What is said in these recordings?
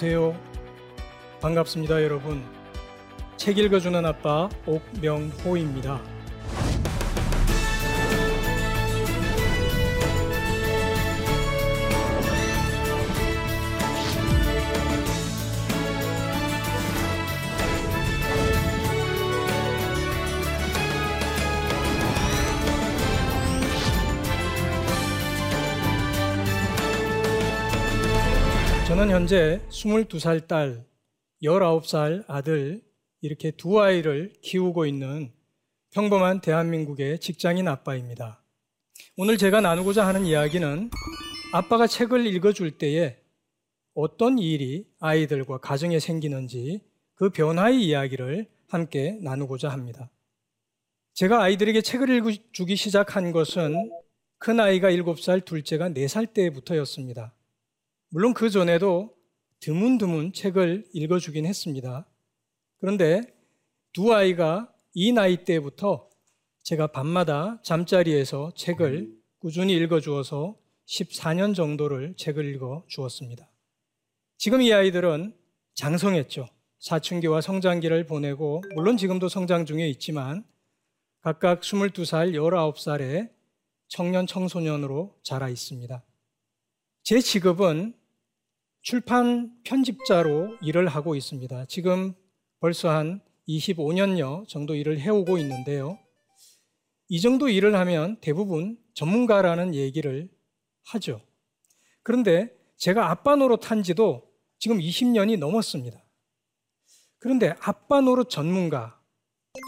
안녕하세요. 반갑습니다, 여러분. 책 읽어주는 아빠 옥명호입니다. 저는 현재 22살 딸, 19살 아들, 이렇게 두 아이를 키우고 있는 평범한 대한민국의 직장인 아빠입니다. 오늘 제가 나누고자 하는 이야기는 아빠가 책을 읽어줄 때에 어떤 일이 아이들과 가정에 생기는지 그 변화의 이야기를 함께 나누고자 합니다. 제가 아이들에게 책을 읽어주기 시작한 것은 큰 아이가 7살, 둘째가 4살 때부터였습니다. 물론 그 전에도 드문드문 책을 읽어주긴 했습니다. 그런데 두 아이가 이 나이 때부터 제가 밤마다 잠자리에서 책을 꾸준히 읽어주어서 14년 정도를 책을 읽어 주었습니다. 지금 이 아이들은 장성했죠. 사춘기와 성장기를 보내고, 물론 지금도 성장 중에 있지만, 각각 22살, 19살의 청년 청소년으로 자라 있습니다. 제 직업은 출판 편집자로 일을 하고 있습니다. 지금 벌써 한 25년여 정도 일을 해오고 있는데요. 이 정도 일을 하면 대부분 전문가라는 얘기를 하죠. 그런데 제가 아빠 노릇한 지도 지금 20년이 넘었습니다. 그런데 아빠 노릇 전문가,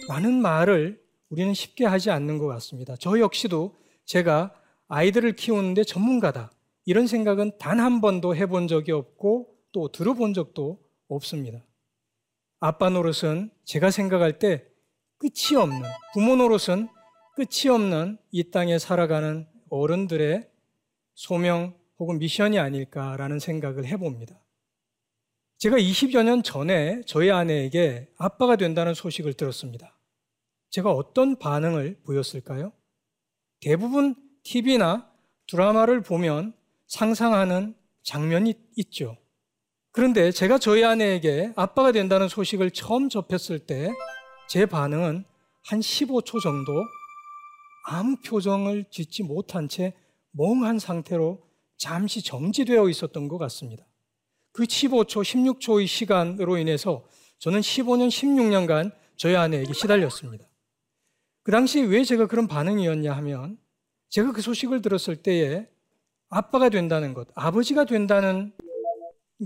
라는 말을 우리는 쉽게 하지 않는 것 같습니다. 저 역시도 제가 아이들을 키우는데 전문가다. 이런 생각은 단 한 번도 해본 적이 없고 또 들어본 적도 없습니다. 아빠 노릇은 제가 생각할 때 끝이 없는, 부모 노릇은 끝이 없는 이 땅에 살아가는 어른들의 소명 혹은 미션이 아닐까라는 생각을 해봅니다. 제가 20여 년 전에 저희 아내에게 아빠가 된다는 소식을 들었습니다. 제가 어떤 반응을 보였을까요? 대부분 TV나 드라마를 보면 상상하는 장면이 있죠. 그런데 제가 저희 아내에게 아빠가 된다는 소식을 처음 접했을 때 제 반응은 한 15초 정도 아무 표정을 짓지 못한 채 멍한 상태로 잠시 정지되어 있었던 것 같습니다. 그 15초, 16초의 시간으로 인해서 저는 15년, 16년간 저희 아내에게 시달렸습니다. 그 당시 왜 제가 그런 반응이었냐 하면 제가 그 소식을 들었을 때에 아빠가 된다는 것, 아버지가 된다는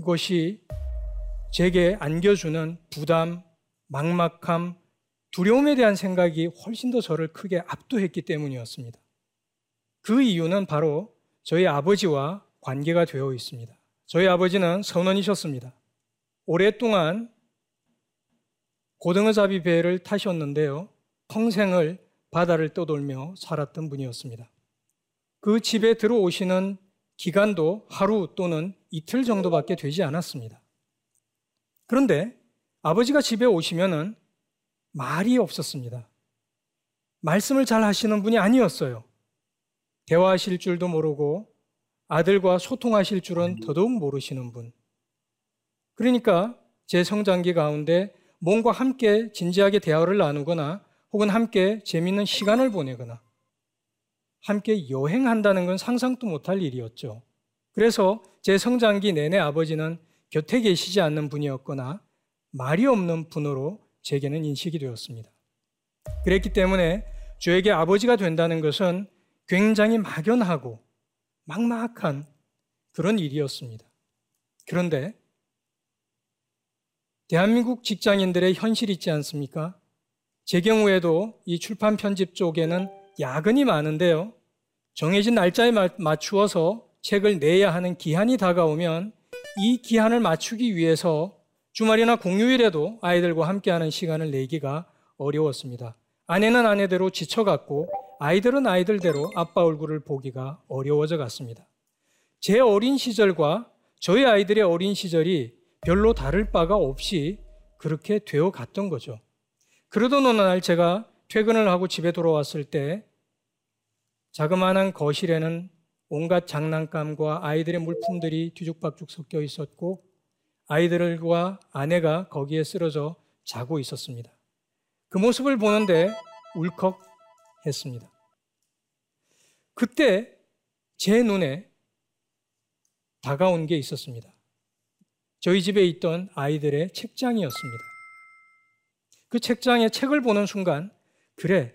것이 제게 안겨주는 부담, 막막함, 두려움에 대한 생각이 훨씬 더 저를 크게 압도했기 때문이었습니다. 그 이유는 바로 저희 아버지와 관계가 되어 있습니다. 저희 아버지는 선원이셨습니다. 오랫동안 고등어잡이 배를 타셨는데요. 평생을 바다를 떠돌며 살았던 분이었습니다. 그 집에 들어오시는 기간도 하루 또는 이틀 정도밖에 되지 않았습니다. 그런데 아버지가 집에 오시면은 말이 없었습니다. 말씀을 잘 하시는 분이 아니었어요. 대화하실 줄도 모르고 아들과 소통하실 줄은 더더욱 모르시는 분. 그러니까 제 성장기 가운데 몸과 함께 진지하게 대화를 나누거나 혹은 함께 재밌는 시간을 보내거나 함께 여행한다는 건 상상도 못할 일이었죠. 그래서 제 성장기 내내 아버지는 곁에 계시지 않는 분이었거나 말이 없는 분으로 제게는 인식이 되었습니다. 그랬기 때문에 저에게 아버지가 된다는 것은 굉장히 막연하고 막막한 그런 일이었습니다. 그런데 대한민국 직장인들의 현실 있지 않습니까? 제 경우에도 이 출판 편집 쪽에는 야근이 많은데요. 정해진 날짜에 맞추어서 책을 내야 하는 기한이 다가오면 이 기한을 맞추기 위해서 주말이나 공휴일에도 아이들과 함께하는 시간을 내기가 어려웠습니다. 아내는 아내대로 지쳐갔고 아이들은 아이들대로 아빠 얼굴을 보기가 어려워져 갔습니다. 제 어린 시절과 저희 아이들의 어린 시절이 별로 다를 바가 없이 그렇게 되어 갔던 거죠. 그러던 어느 날 제가 퇴근을 하고 집에 돌아왔을 때 자그마한 거실에는 온갖 장난감과 아이들의 물품들이 뒤죽박죽 섞여 있었고 아이들과 아내가 거기에 쓰러져 자고 있었습니다. 그 모습을 보는데 울컥했습니다. 그때 제 눈에 다가온 게 있었습니다. 저희 집에 있던 아이들의 책장이었습니다. 그 책장에 책을 보는 순간, 그래,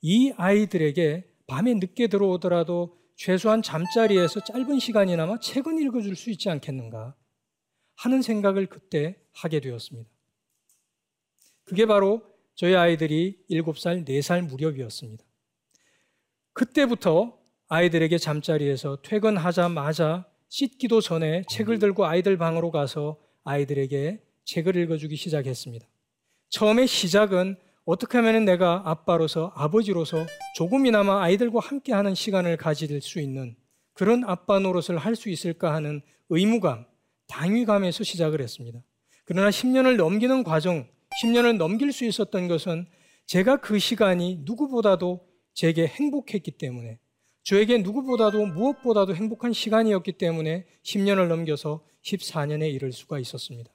이 아이들에게 밤에 늦게 들어오더라도 최소한 잠자리에서 짧은 시간이나마 책은 읽어줄 수 있지 않겠는가 하는 생각을 그때 하게 되었습니다. 그게 바로 저희 아이들이 7살, 4살 무렵이었습니다. 그때부터 아이들에게 잠자리에서 퇴근하자마자 씻기도 전에 책을 들고 아이들 방으로 가서 아이들에게 책을 읽어주기 시작했습니다. 처음에 시작은 어떻게 하면 내가 아빠로서 아버지로서 조금이나마 아이들과 함께하는 시간을 가질 수 있는 그런 아빠 노릇을 할 수 있을까 하는 의무감, 당위감에서 시작을 했습니다. 그러나 10년을 넘기는 과정, 10년을 넘길 수 있었던 것은 제가 그 시간이 누구보다도 제게 행복했기 때문에 저에게 누구보다도 무엇보다도 행복한 시간이었기 때문에 10년을 넘겨서 14년에 이를 수가 있었습니다.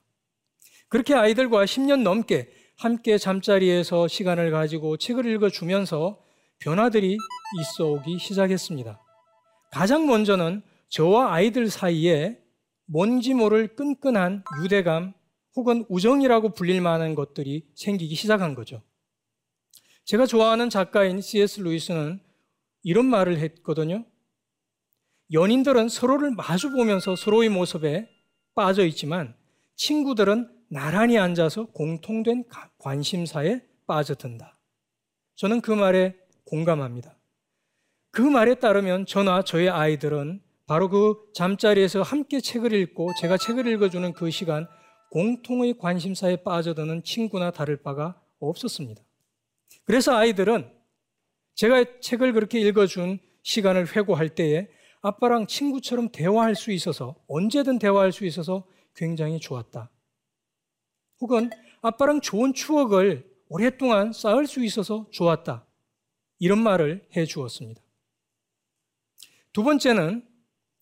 그렇게 아이들과 10년 넘게 함께 잠자리에서 시간을 가지고 책을 읽어주면서 변화들이 있어 오기 시작했습니다. 가장 먼저는 저와 아이들 사이에 뭔지 모를 끈끈한 유대감 혹은 우정이라고 불릴 만한 것들이 생기기 시작한 거죠. 제가 좋아하는 작가인 C.S. 루이스는 이런 말을 했거든요. 연인들은 서로를 마주 보면서 서로의 모습에 빠져 있지만 친구들은 나란히 앉아서 공통된 관심사에 빠져든다. 저는 그 말에 공감합니다. 그 말에 따르면 저나 저의 아이들은 바로 그 잠자리에서 함께 책을 읽고 제가 책을 읽어주는 그 시간 공통의 관심사에 빠져드는 친구나 다를 바가 없었습니다. 그래서 아이들은 제가 책을 그렇게 읽어준 시간을 회고할 때에 아빠랑 친구처럼 대화할 수 있어서 언제든 대화할 수 있어서 굉장히 좋았다. 혹은 아빠랑 좋은 추억을 오랫동안 쌓을 수 있어서 좋았다. 이런 말을 해 주었습니다. 두 번째는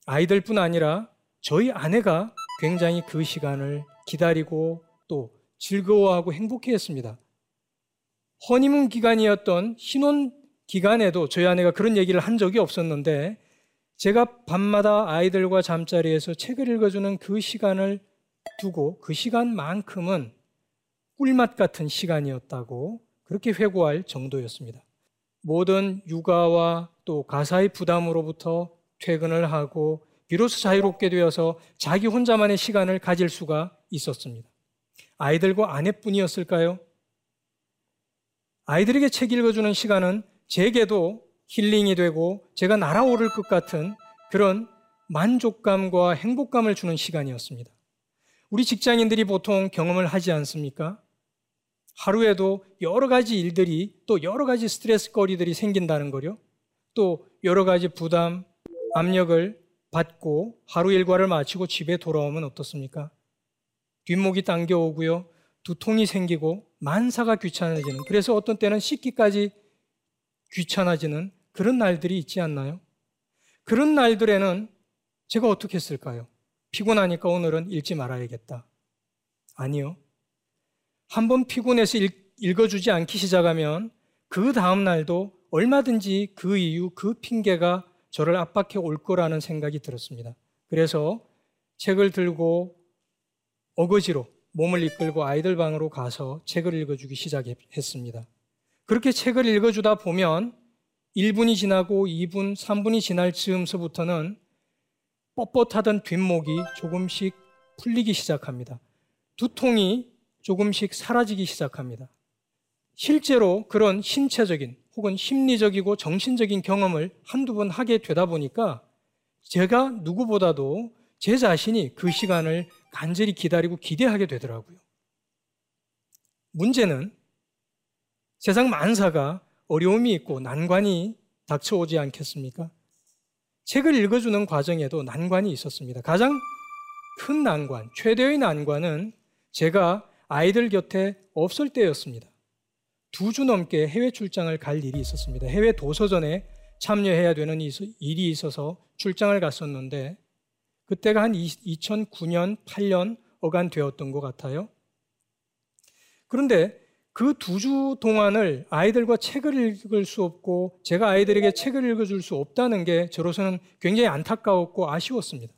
아이들뿐 아니라 저희 아내가 굉장히 그 시간을 기다리고 또 즐거워하고 행복해 했습니다. 허니문 기간이었던 신혼 기간에도 저희 아내가 그런 얘기를 한 적이 없었는데 제가 밤마다 아이들과 잠자리에서 책을 읽어주는 그 시간을 두고 그 시간만큼은 꿀맛 같은 시간이었다고 그렇게 회고할 정도였습니다. 모든 육아와 또 가사의 부담으로부터 퇴근을 하고 비로소 자유롭게 되어서 자기 혼자만의 시간을 가질 수가 있었습니다. 아이들과 아내뿐이었을까요? 아이들에게 책 읽어주는 시간은 제게도 힐링이 되고 제가 날아오를 것 같은 그런 만족감과 행복감을 주는 시간이었습니다. 우리 직장인들이 보통 경험을 하지 않습니까? 하루에도 여러 가지 일들이 또 여러 가지 스트레스 거리들이 생긴다는 거요. 또 여러 가지 부담, 압력을 받고 하루 일과를 마치고 집에 돌아오면 어떻습니까? 뒷목이 당겨오고요. 두통이 생기고 만사가 귀찮아지는 그래서 어떤 때는 씻기까지 귀찮아지는 그런 날들이 있지 않나요? 그런 날들에는 제가 어떻게 했을까요? 피곤하니까 오늘은 읽지 말아야겠다. 아니요. 한번 피곤해서 읽, 어주지 않기 시작하면 그 다음 날도 얼마든지 그 이유, 그 핑계가 저를 압박해 올 거라는 생각이 들었습니다. 그래서 책을 들고 어거지로 몸을 이끌고 아이들 방으로 가서 책을 읽어주기 시작했습니다. 그렇게 책을 읽어주다 보면 1분이 지나고 2분, 3분이 지날 즈음서부터는 뻣뻣하던 뒷목이 조금씩 풀리기 시작합니다. 두통이 조금씩 사라지기 시작합니다. 실제로 그런 신체적인 혹은 심리적이고 정신적인 경험을 한두 번 하게 되다 보니까 제가 누구보다도 제 자신이 그 시간을 간절히 기다리고 기대하게 되더라고요. 문제는 세상 만사가 어려움이 있고 난관이 닥쳐오지 않겠습니까? 책을 읽어주는 과정에도 난관이 있었습니다. 가장 큰 난관, 최대의 난관은 제가 아이들 곁에 없을 때였습니다. 두 주 넘게 해외 출장을 갈 일이 있었습니다. 해외 도서전에 참여해야 되는 일이 있어서 출장을 갔었는데 그때가 한 2009년, 8년 어간 되었던 것 같아요. 그런데 그 두 주 동안을 아이들과 책을 읽을 수 없고 제가 아이들에게 책을 읽어줄 수 없다는 게 저로서는 굉장히 안타까웠고 아쉬웠습니다.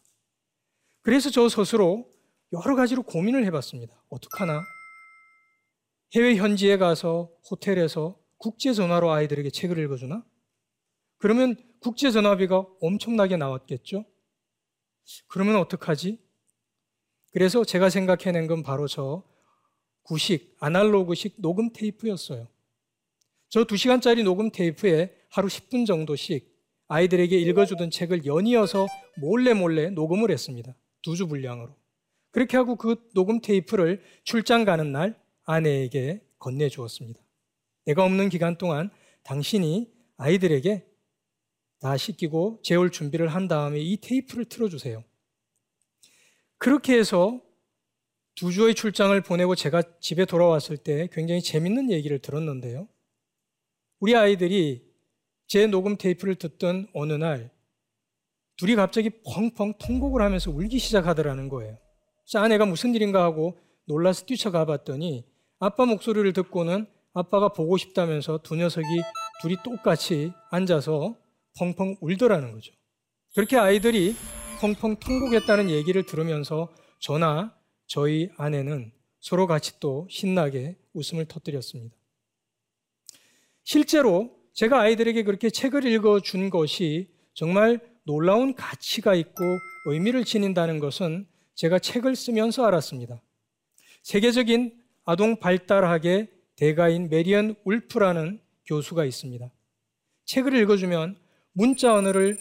그래서 저 스스로 여러 가지로 고민을 해봤습니다. 어떡하나? 해외 현지에 가서 호텔에서 국제 전화로 아이들에게 책을 읽어주나? 그러면 국제 전화비가 엄청나게 나왔겠죠? 그러면 어떡하지? 그래서 제가 생각해낸 건 바로 저 구식, 아날로그식 녹음 테이프였어요. 저 2시간짜리 녹음 테이프에 하루 10분 정도씩 아이들에게 읽어주던 책을 연이어서 몰래 몰래 녹음을 했습니다. 두 주 분량으로. 그렇게 하고 그 녹음 테이프를 출장 가는 날 아내에게 건네주었습니다. 내가 없는 기간 동안 당신이 아이들에게 다 씻기고 재울 준비를 한 다음에 이 테이프를 틀어주세요. 그렇게 해서 두 주의 출장을 보내고 제가 집에 돌아왔을 때 굉장히 재밌는 얘기를 들었는데요. 우리 아이들이 제 녹음 테이프를 듣던 어느 날 둘이 갑자기 펑펑 통곡을 하면서 울기 시작하더라는 거예요. 그래서 아내가 무슨 일인가 하고 놀라서 뛰쳐가 봤더니 아빠 목소리를 듣고는 아빠가 보고 싶다면서 두 녀석이 둘이 똑같이 앉아서 펑펑 울더라는 거죠. 그렇게 아이들이 펑펑 통곡했다는 얘기를 들으면서 저나 저희 아내는 서로 같이 또 신나게 웃음을 터뜨렸습니다. 실제로 제가 아이들에게 그렇게 책을 읽어준 것이 정말 놀라운 가치가 있고 의미를 지닌다는 것은 제가 책을 쓰면서 알았습니다. 세계적인 아동 발달학의 대가인 메리언 울프라는 교수가 있습니다. 책을 읽어주면 문자 언어를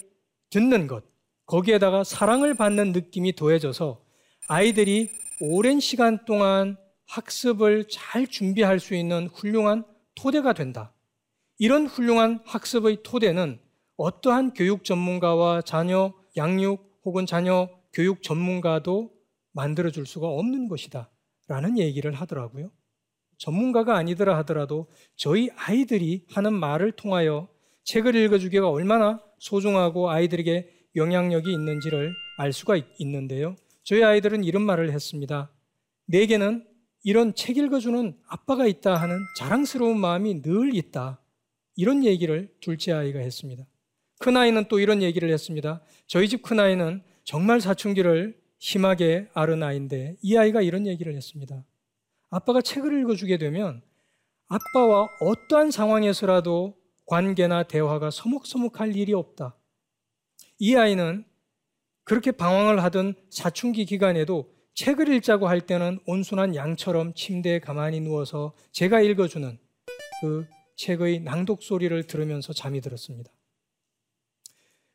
듣는 것, 거기에다가 사랑을 받는 느낌이 더해져서 아이들이 오랜 시간 동안 학습을 잘 준비할 수 있는 훌륭한 토대가 된다. 이런 훌륭한 학습의 토대는 어떠한 교육 전문가와 자녀 양육 혹은 자녀 교육 전문가도 만들어 줄 수가 없는 것이다. 라는 얘기를 하더라고요. 전문가가 아니더라 하더라도 저희 아이들이 하는 말을 통하여 책을 읽어주기가 얼마나 소중하고 아이들에게 영향력이 있는지를 알 수가 있는데요. 저희 아이들은 이런 말을 했습니다. 내게는 이런 책 읽어주는 아빠가 있다 하는 자랑스러운 마음이 늘 있다. 이런 얘기를 둘째 아이가 했습니다. 큰아이는 또 이런 얘기를 했습니다. 저희 집 큰아이는 정말 사춘기를 심하게 앓은 아이인데 이 아이가 이런 얘기를 했습니다. 아빠가 책을 읽어주게 되면 아빠와 어떠한 상황에서라도 관계나 대화가 서먹서먹할 일이 없다. 이 아이는 그렇게 방황을 하던 사춘기 기간에도 책을 읽자고 할 때는 온순한 양처럼 침대에 가만히 누워서 제가 읽어주는 그 책의 낭독 소리를 들으면서 잠이 들었습니다.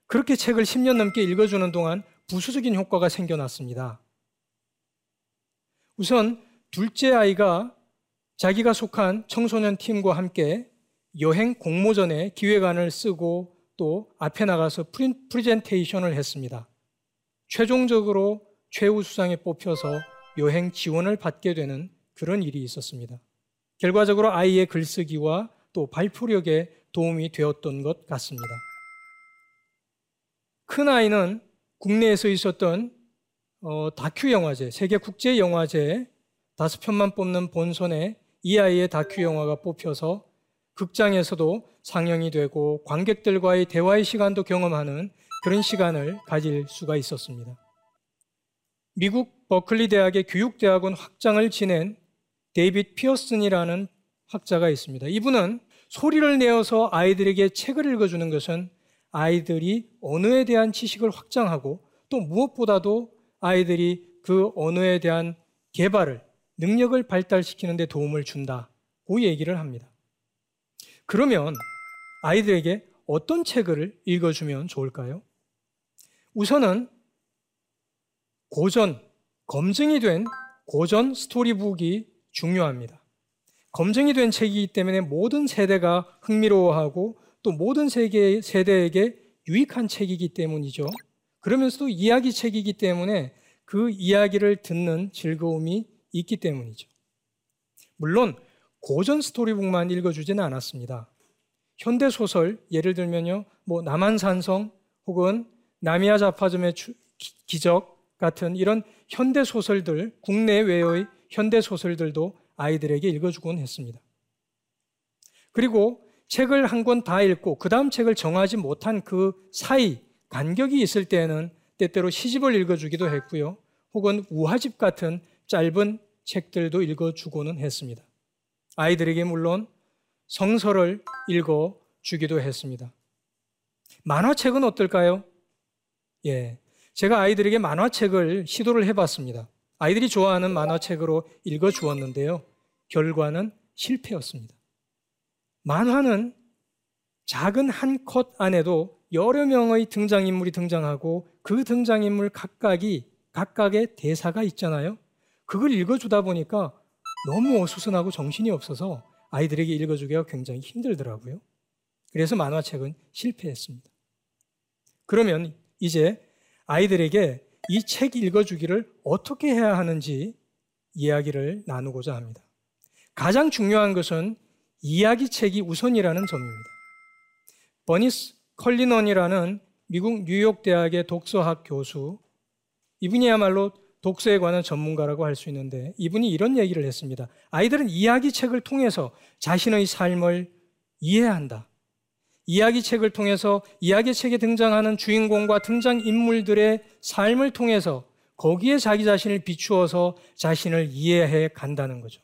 그렇게 책을 10년 넘게 읽어주는 동안 부수적인 효과가 생겨났습니다. 우선 둘째 아이가 자기가 속한 청소년 팀과 함께 여행 공모전에 기획안을 쓰고 또 앞에 나가서 프리젠테이션을 했습니다. 최종적으로 최우수상에 뽑혀서 여행 지원을 받게 되는 그런 일이 있었습니다. 결과적으로 아이의 글쓰기와 또 발표력에 도움이 되었던 것 같습니다. 큰 아이는 국내에서 있었던 어, 다큐 영화제, 세계 국제 영화제 다섯 편만 뽑는 본선에 이 아이의 다큐 영화가 뽑혀서 극장에서도 상영이 되고 관객들과의 대화의 시간도 경험하는 그런 시간을 가질 수가 있었습니다. 미국 버클리 대학의 교육대학원 학장을 지낸 데이빗 피어슨이라는 학자가 있습니다. 이분은 소리를 내어서 아이들에게 책을 읽어주는 것은 아이들이 언어에 대한 지식을 확장하고 또 무엇보다도 아이들이 그 언어에 대한 개발을 능력을 발달시키는 데 도움을 준다. 고 얘기를 합니다. 그러면 아이들에게 어떤 책을 읽어주면 좋을까요? 우선은 고전, 검증이 된 고전 스토리북이 중요합니다. 검증이 된 책이기 때문에 모든 세대가 흥미로워하고 또 모든 세계, 세대에게 유익한 책이기 때문이죠. 그러면서도 이야기 책이기 때문에 그 이야기를 듣는 즐거움이 있기 때문이죠. 물론 고전 스토리북만 읽어주지는 않았습니다. 현대 소설 예를 들면요, 뭐 남한산성 혹은 나미야 자파점의 기적 같은 이런 현대 소설들, 국내외의 현대 소설들도 아이들에게 읽어주곤 했습니다. 그리고 책을 한 권 다 읽고 그 다음 책을 정하지 못한 그 사이 간격이 있을 때에는 때때로 시집을 읽어주기도 했고요. 혹은 우화집 같은 짧은 책들도 읽어주고는 했습니다. 아이들에게 물론 성서를 읽어주기도 했습니다. 만화책은 어떨까요? 예. 제가 아이들에게 만화책을 시도를 해봤습니다. 아이들이 좋아하는 만화책으로 읽어주었는데요. 결과는 실패였습니다. 만화는 작은 한 컷 안에도 여러 명의 등장인물이 등장하고 그 등장인물 각각이 각각의 대사가 있잖아요. 그걸 읽어주다 보니까 너무 어수선하고 정신이 없어서 아이들에게 읽어주기가 굉장히 힘들더라고요. 그래서 만화책은 실패했습니다. 그러면 이제 아이들에게 이 책 읽어주기를 어떻게 해야 하는지 이야기를 나누고자 합니다. 가장 중요한 것은 이야기 책이 우선이라는 점입니다. 버니스 컬리넌이라는 미국 뉴욕 대학의 독서학 교수 이분이야말로 독서에 관한 전문가라고 할 수 있는데 이분이 이런 얘기를 했습니다. 아이들은 이야기 책을 통해서 자신의 삶을 이해한다. 이야기 책을 통해서 이야기 책에 등장하는 주인공과 등장 인물들의 삶을 통해서 거기에 자기 자신을 비추어서 자신을 이해해 간다는 거죠.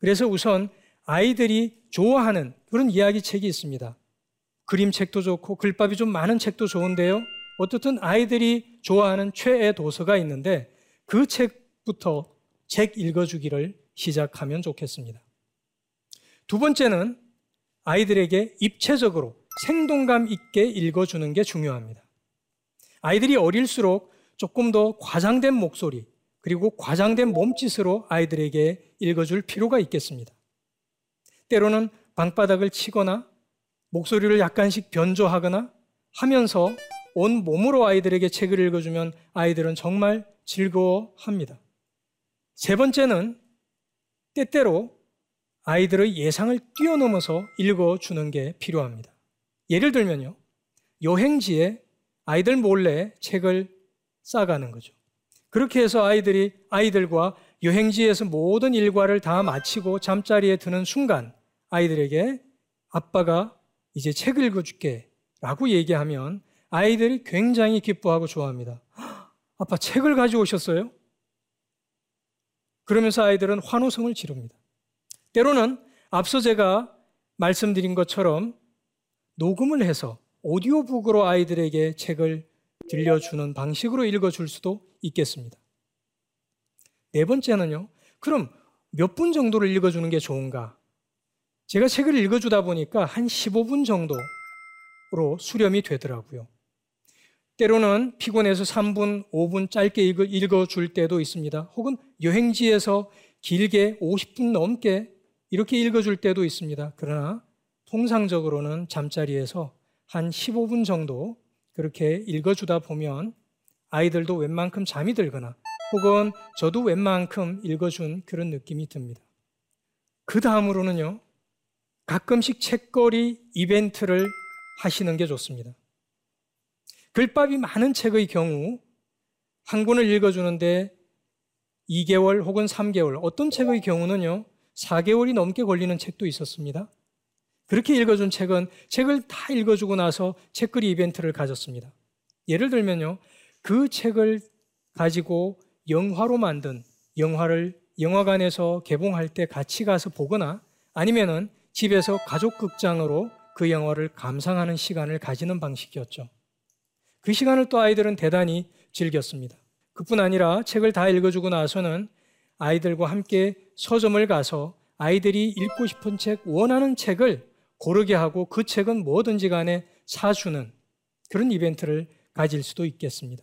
그래서 우선 아이들이 좋아하는 그런 이야기 책이 있습니다. 그림책도 좋고 글밥이 좀 많은 책도 좋은데요. 어떻든 아이들이 좋아하는 최애 도서가 있는데 그 책부터 책 읽어주기를 시작하면 좋겠습니다. 두 번째는 아이들에게 입체적으로 생동감 있게 읽어주는 게 중요합니다. 아이들이 어릴수록 조금 더 과장된 목소리, 그리고 과장된 몸짓으로 아이들에게 읽어줄 필요가 있겠습니다. 때로는 방바닥을 치거나 목소리를 약간씩 변조하거나 하면서 온 몸으로 아이들에게 책을 읽어주면 아이들은 정말 즐거워합니다. 세 번째는 때때로 아이들의 예상을 뛰어넘어서 읽어주는 게 필요합니다. 예를 들면요. 여행지에 아이들 몰래 책을 싸가는 거죠. 그렇게 해서 아이들이 아이들과 여행지에서 모든 일과를 다 마치고 잠자리에 드는 순간 아이들에게 아빠가 이제 책 읽어줄게 라고 얘기하면 아이들이 굉장히 기뻐하고 좋아합니다. 아빠 책을 가지고 오셨어요? 그러면서 아이들은 환호성을 지릅니다. 때로는 앞서 제가 말씀드린 것처럼 녹음을 해서 오디오북으로 아이들에게 책을 들려주는 방식으로 읽어줄 수도 있겠습니다. 네 번째는요, 그럼 몇 분 정도를 읽어주는 게 좋은가? 제가 책을 읽어주다 보니까 한 15분 정도로 수렴이 되더라고요. 때로는 피곤해서 3분, 5분 짧게 읽어줄 때도 있습니다. 혹은 여행지에서 길게 50분 넘게 이렇게 읽어줄 때도 있습니다. 그러나 통상적으로는 잠자리에서 한 15분 정도 그렇게 읽어주다 보면 아이들도 웬만큼 잠이 들거나 혹은 저도 웬만큼 읽어준 그런 느낌이 듭니다. 그 다음으로는요, 가끔씩 책거리 이벤트를 하시는 게 좋습니다. 글밥이 많은 책의 경우 한 권을 읽어주는데 2개월 혹은 3개월, 어떤 책의 경우는요, 4개월이 넘게 걸리는 책도 있었습니다. 그렇게 읽어준 책은 책을 다 읽어주고 나서 책거리 이벤트를 가졌습니다. 예를 들면요, 그 책을 가지고 영화로 만든 영화를 영화관에서 개봉할 때 같이 가서 보거나 아니면은 집에서 가족 극장으로 그 영화를 감상하는 시간을 가지는 방식이었죠. 그 시간을 또 아이들은 대단히 즐겼습니다. 그뿐 아니라 책을 다 읽어주고 나서는 아이들과 함께 서점을 가서 아이들이 읽고 싶은 책, 원하는 책을 고르게 하고 그 책은 뭐든지 간에 사주는 그런 이벤트를 가질 수도 있겠습니다.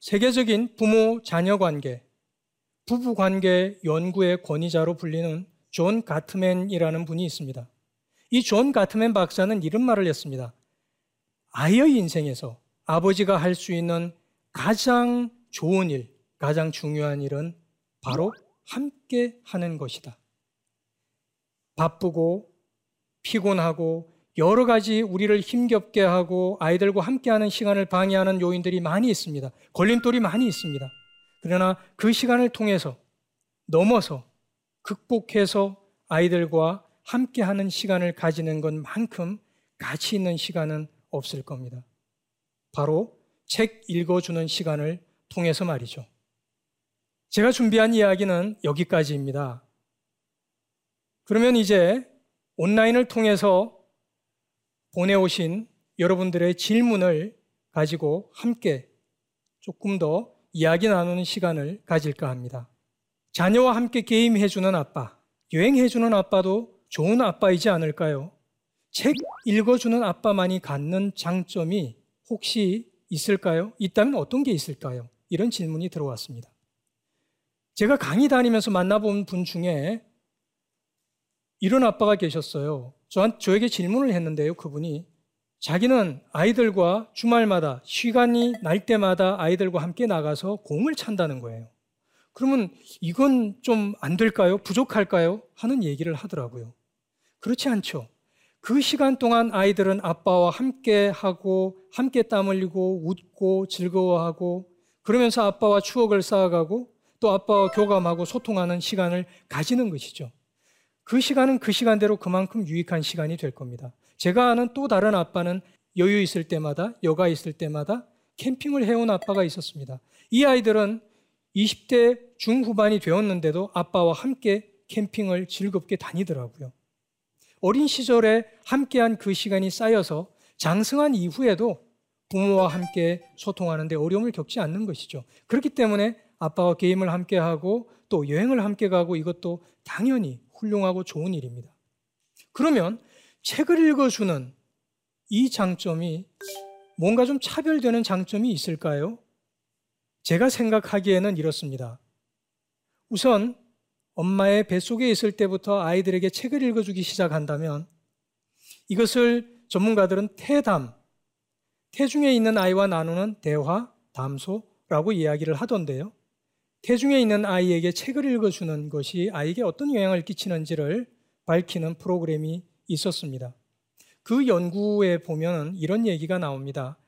세계적인 부모 자녀 관계, 부부 관계 연구의 권위자로 불리는 존 가트맨이라는 분이 있습니다. 이 존 가트맨 박사는 이런 말을 했습니다. 아이의 인생에서 아버지가 할 수 있는 가장 좋은 일, 가장 중요한 일은 바로 함께 하는 것이다. 바쁘고 피곤하고 여러 가지 우리를 힘겹게 하고 아이들과 함께하는 시간을 방해하는 요인들이 많이 있습니다. 걸림돌이 많이 있습니다. 그러나 그 시간을 통해서 넘어서 극복해서 아이들과 함께하는 시간을 가지는 것만큼 가치 있는 시간은 없을 겁니다. 바로 책 읽어주는 시간을 통해서 말이죠. 제가 준비한 이야기는 여기까지입니다. 그러면 이제 온라인을 통해서 보내오신 여러분들의 질문을 가지고 함께 조금 더 이야기 나누는 시간을 가질까 합니다. 자녀와 함께 게임해주는 아빠, 여행해주는 아빠도 좋은 아빠이지 않을까요? 책 읽어주는 아빠만이 갖는 장점이 혹시 있을까요? 있다면 어떤 게 있을까요? 이런 질문이 들어왔습니다. 제가 강의 다니면서 만나본 분 중에 이런 아빠가 계셨어요. 저, 저에게 질문을 했는데요. 그분이 자기는 아이들과 주말마다 시간이 날 때마다 아이들과 함께 나가서 공을 찬다는 거예요. 그러면 이건 좀 안 될까요? 부족할까요? 하는 얘기를 하더라고요. 그렇지 않죠. 그 시간 동안 아이들은 아빠와 함께 하고, 함께 땀 흘리고, 웃고, 즐거워하고, 그러면서 아빠와 추억을 쌓아가고, 또 아빠와 교감하고 소통하는 시간을 가지는 것이죠. 그 시간은 그 시간대로 그만큼 유익한 시간이 될 겁니다. 제가 아는 또 다른 아빠는 여유 있을 때마다, 여가 있을 때마다 캠핑을 해온 아빠가 있었습니다. 이 아이들은 20대 중후반이 되었는데도 아빠와 함께 캠핑을 즐겁게 다니더라고요. 어린 시절에 함께한 그 시간이 쌓여서 장성한 이후에도 부모와 함께 소통하는데 어려움을 겪지 않는 것이죠. 그렇기 때문에 아빠와 게임을 함께 하고 또 여행을 함께 가고 이것도 당연히 훌륭하고 좋은 일입니다. 그러면 책을 읽어주는 이 장점이 뭔가 좀 차별되는 장점이 있을까요? 제가 생각하기에는 이렇습니다. 우선 엄마의 뱃속에 있을 때부터 아이들에게 책을 읽어주기 시작한다면 이것을 전문가들은 태담, 태중에 있는 아이와 나누는 대화, 담소라고 이야기를 하던데요. 태중에 있는 아이에게 책을 읽어주는 것이 아이에게 어떤 영향을 끼치는지를 밝히는 프로그램이 있었습니다. 그 연구에 보면 이런 얘기가 나옵니다.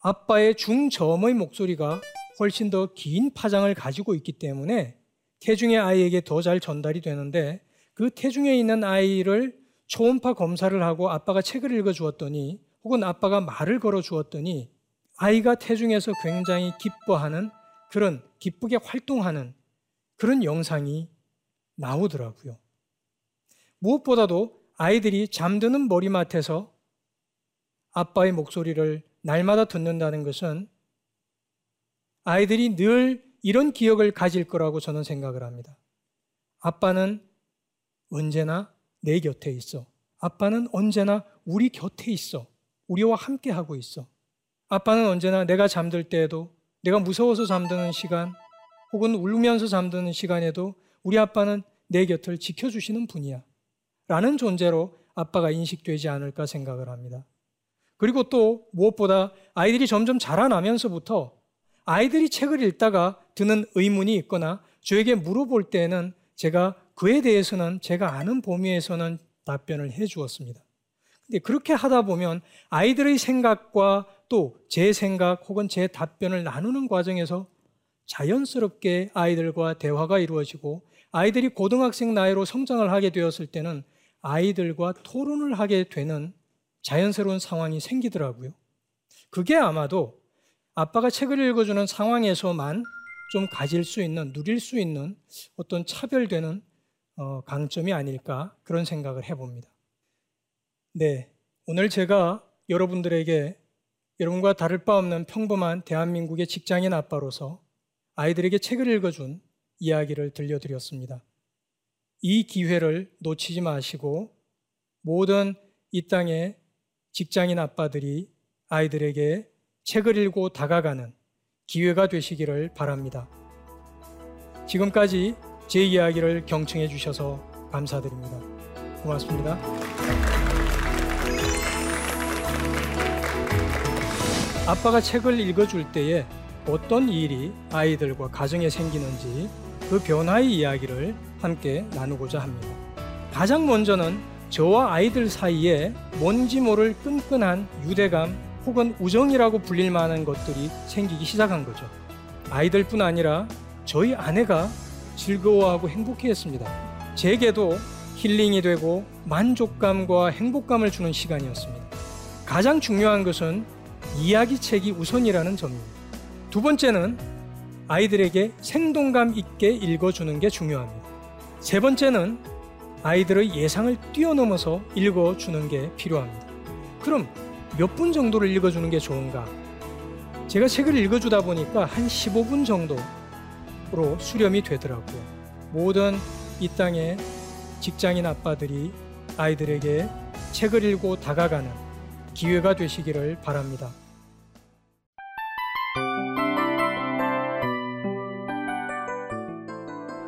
아빠의 중저음의 목소리가 훨씬 더 긴 파장을 가지고 있기 때문에 태중의 아이에게 더 잘 전달이 되는데 그 태중에 있는 아이를 초음파 검사를 하고 아빠가 책을 읽어 주었더니 혹은 아빠가 말을 걸어 주었더니 아이가 태중에서 굉장히 기뻐하는 그런 기쁘게 활동하는 그런 영상이 나오더라고요. 무엇보다도 아이들이 잠드는 머리맡에서 아빠의 목소리를 날마다 듣는다는 것은 아이들이 늘 이런 기억을 가질 거라고 저는 생각을 합니다. 아빠는 언제나 내 곁에 있어. 아빠는 언제나 우리 곁에 있어. 우리와 함께 하고 있어. 아빠는 언제나 내가 잠들 때에도 내가 무서워서 잠드는 시간 혹은 울면서 잠드는 시간에도 우리 아빠는 내 곁을 지켜주시는 분이야. 라는 존재로 아빠가 인식되지 않을까 생각을 합니다. 그리고 또 무엇보다 아이들이 점점 자라나면서부터 아이들이 책을 읽다가 드는 의문이 있거나 저에게 물어볼 때는 제가 그에 대해서는 제가 아는 범위에서는 답변을 해 주었습니다. 근데 그렇게 하다 보면 아이들의 생각과 또 제 생각 혹은 제 답변을 나누는 과정에서 자연스럽게 아이들과 대화가 이루어지고 아이들이 고등학생 나이로 성장을 하게 되었을 때는 아이들과 토론을 하게 되는 자연스러운 상황이 생기더라고요. 그게 아마도 아빠가 책을 읽어주는 상황에서만 좀 가질 수 있는, 누릴 수 있는 어떤 차별되는 어, 강점이 아닐까 그런 생각을 해봅니다. 네. 오늘 제가 여러분들에게 여러분과 다를 바 없는 평범한 대한민국의 직장인 아빠로서 아이들에게 책을 읽어준 이야기를 들려드렸습니다. 이 기회를 놓치지 마시고 모든 이 땅의 직장인 아빠들이 아이들에게 책을 읽고 다가가는 기회가 되시기를 바랍니다. 지금까지 제 이야기를 경청해 주셔서 감사드립니다. 고맙습니다. 아빠가 책을 읽어줄 때에 어떤 일이 아이들과 가정에 생기는지 그 변화의 이야기를 함께 나누고자 합니다. 가장 먼저는 저와 아이들 사이에 뭔지 모를 끈끈한 유대감 혹은 우정이라고 불릴 만한 것들이 생기기 시작한 거죠. 아이들 뿐 아니라 저희 아내가 즐거워하고 행복해 했습니다. 제게도 힐링이 되고 만족감과 행복감을 주는 시간이었습니다. 가장 중요한 것은 이야기책이 우선이라는 점입니다. 두 번째는 아이들에게 생동감 있게 읽어주는 게 중요합니다. 세 번째는 아이들의 예상을 뛰어넘어서 읽어주는 게 필요합니다. 그럼 몇 분 정도를 읽어주는 게 좋은가? 제가 책을 읽어주다 보니까 한 15분 정도로 수렴이 되더라고요. 모든 이 땅의 직장인 아빠들이 아이들에게 책을 읽고 다가가는 기회가 되시기를 바랍니다.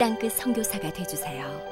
땅끝 선교사가 되주세요.